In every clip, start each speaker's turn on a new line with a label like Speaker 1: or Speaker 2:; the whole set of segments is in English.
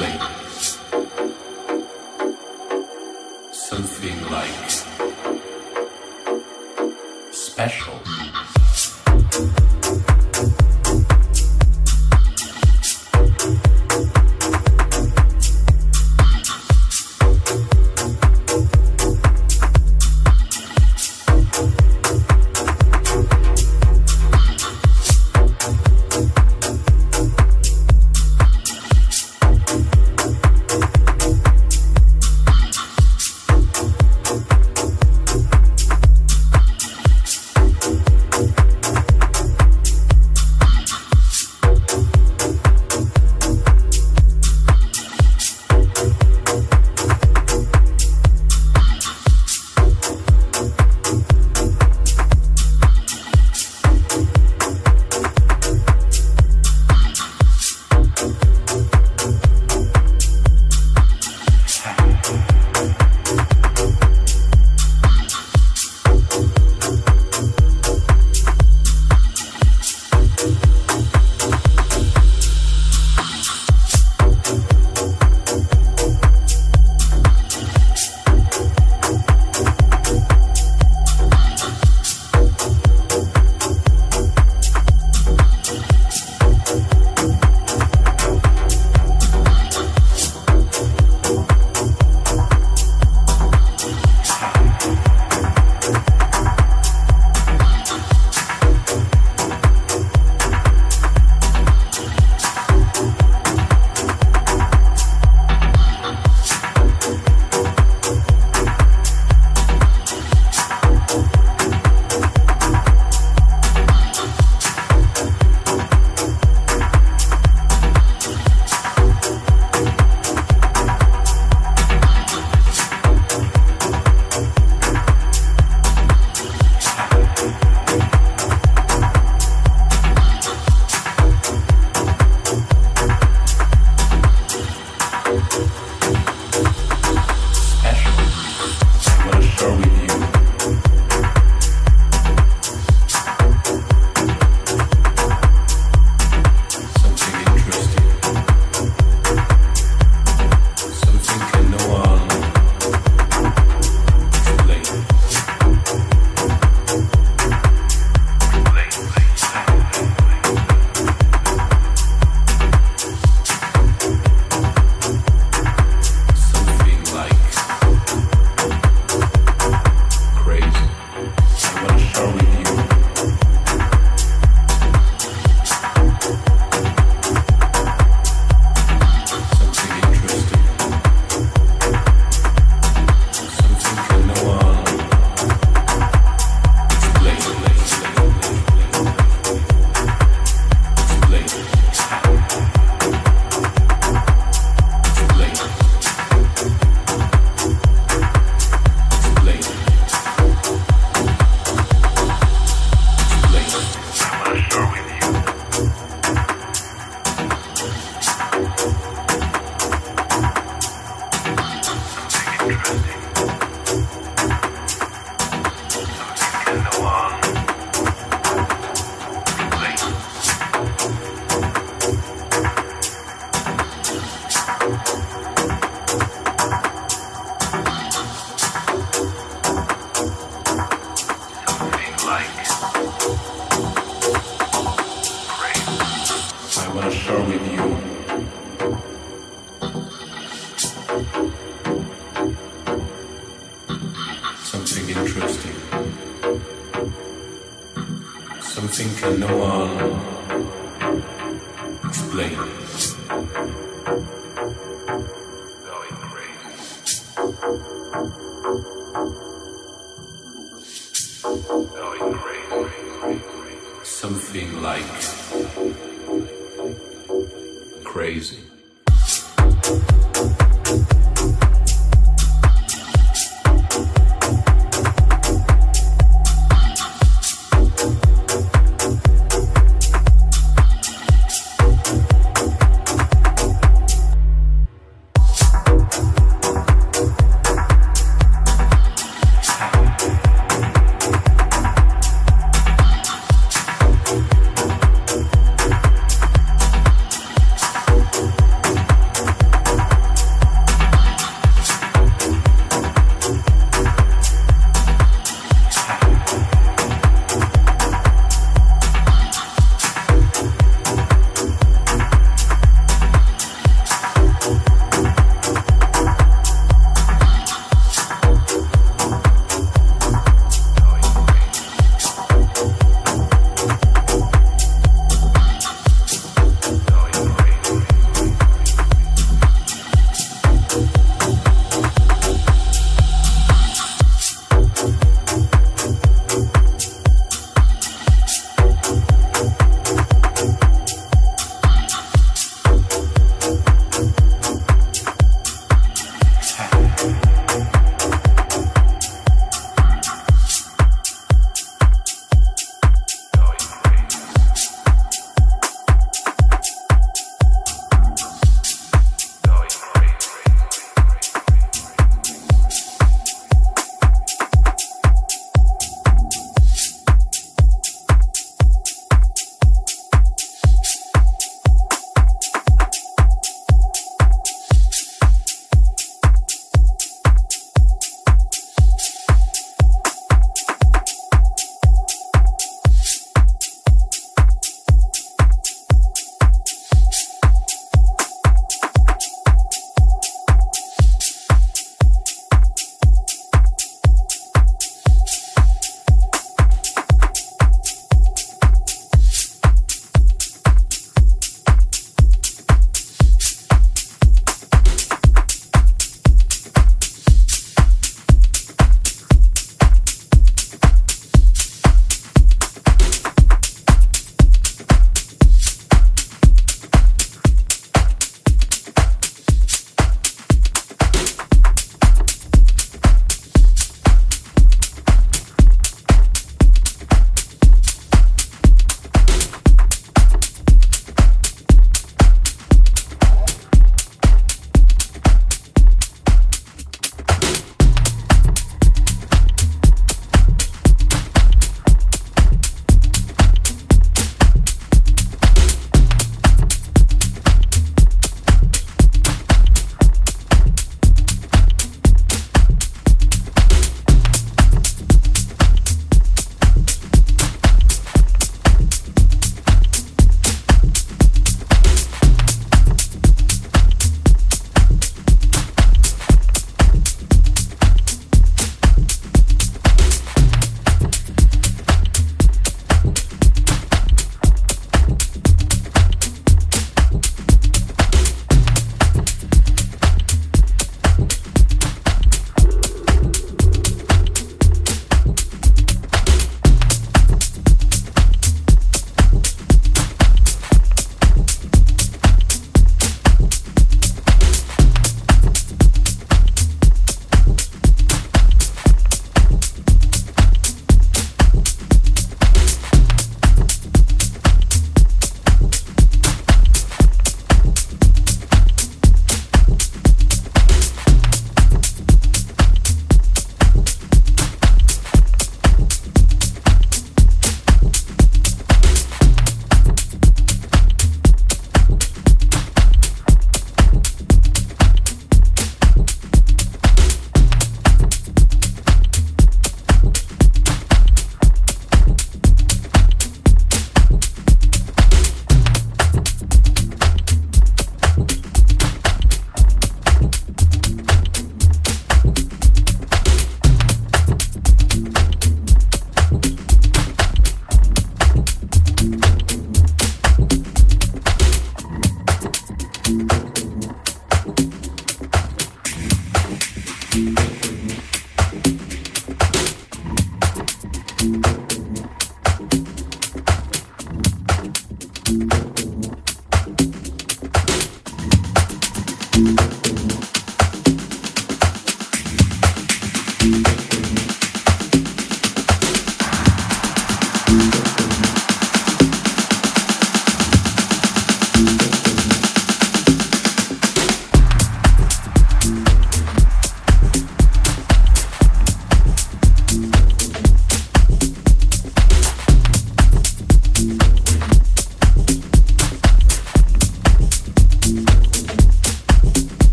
Speaker 1: Explain. with you. Something interesting. Something can no one explain.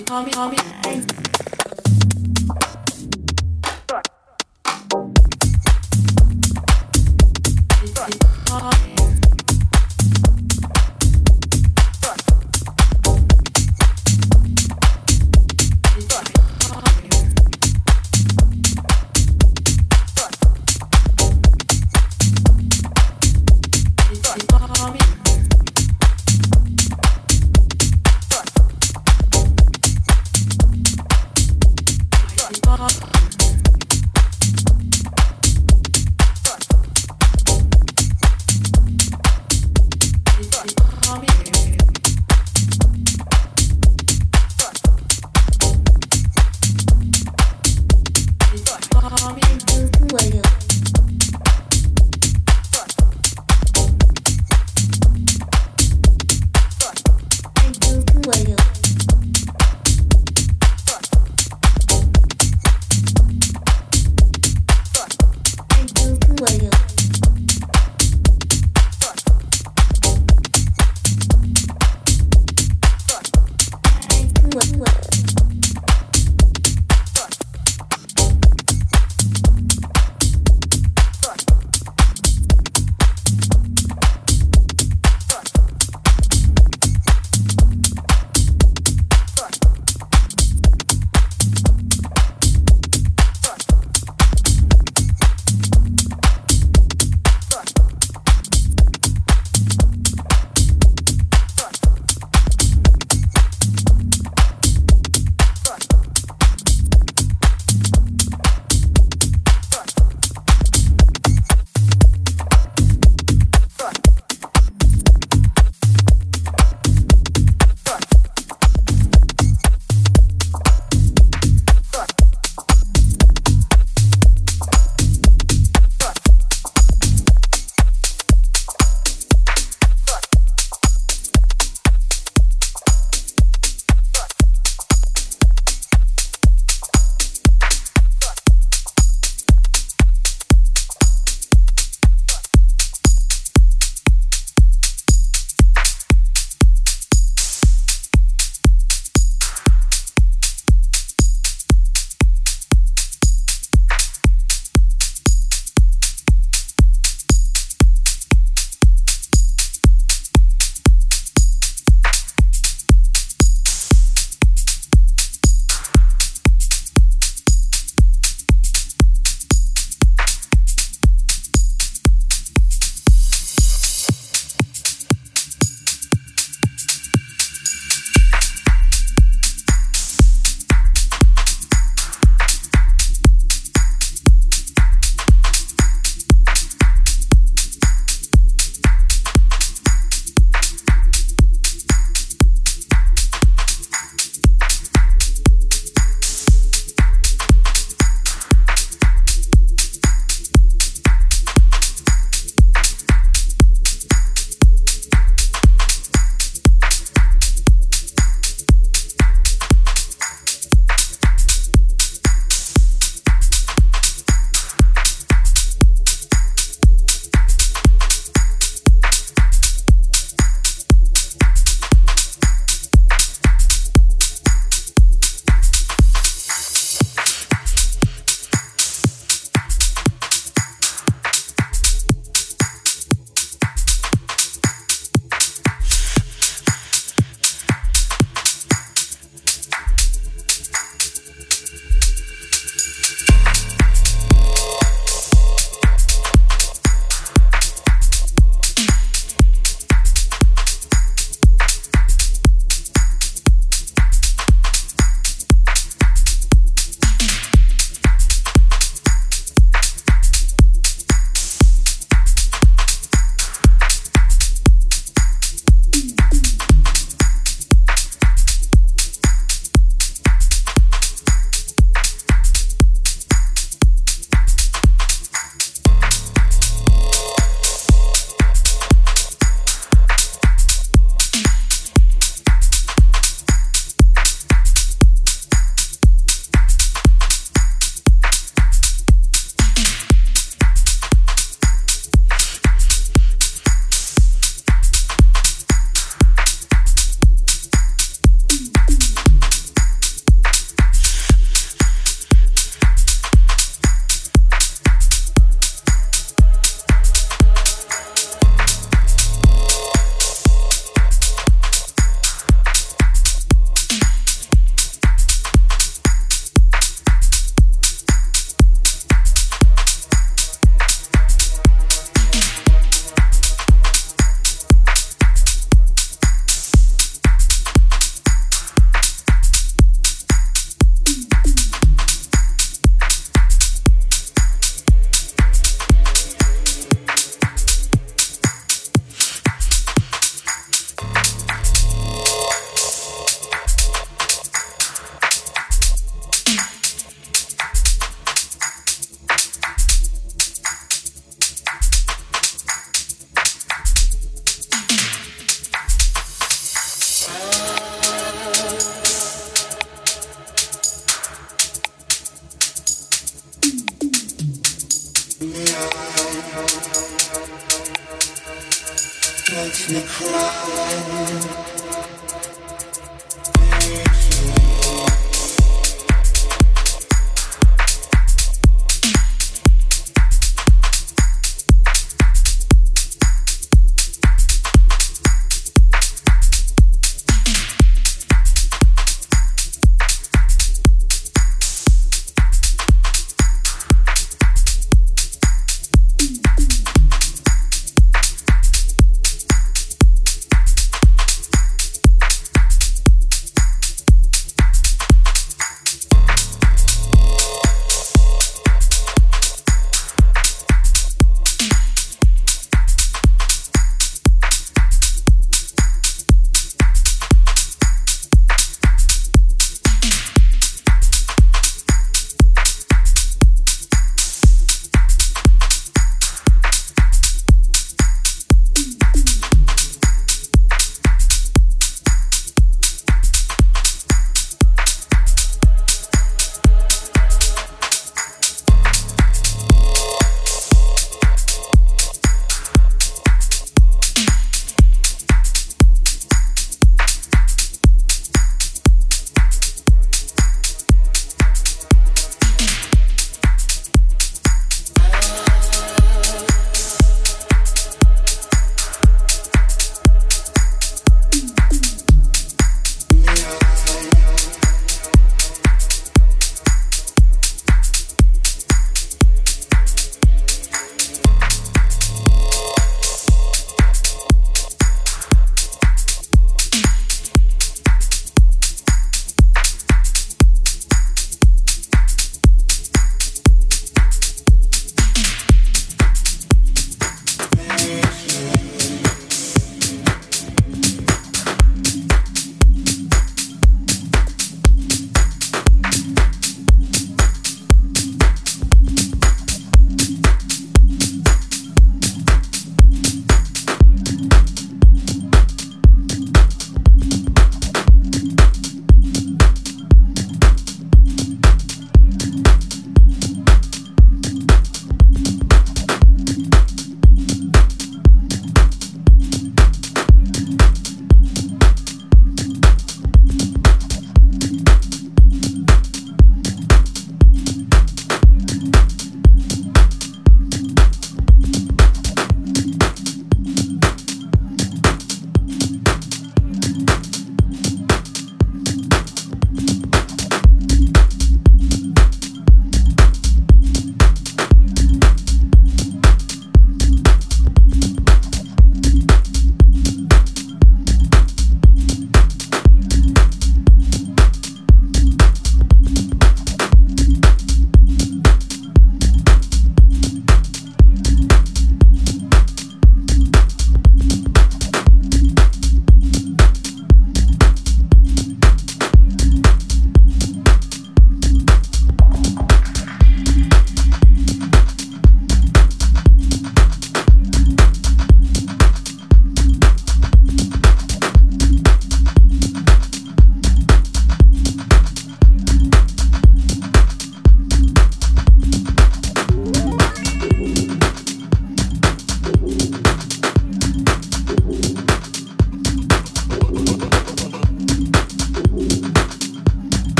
Speaker 1: call me, call me. flow.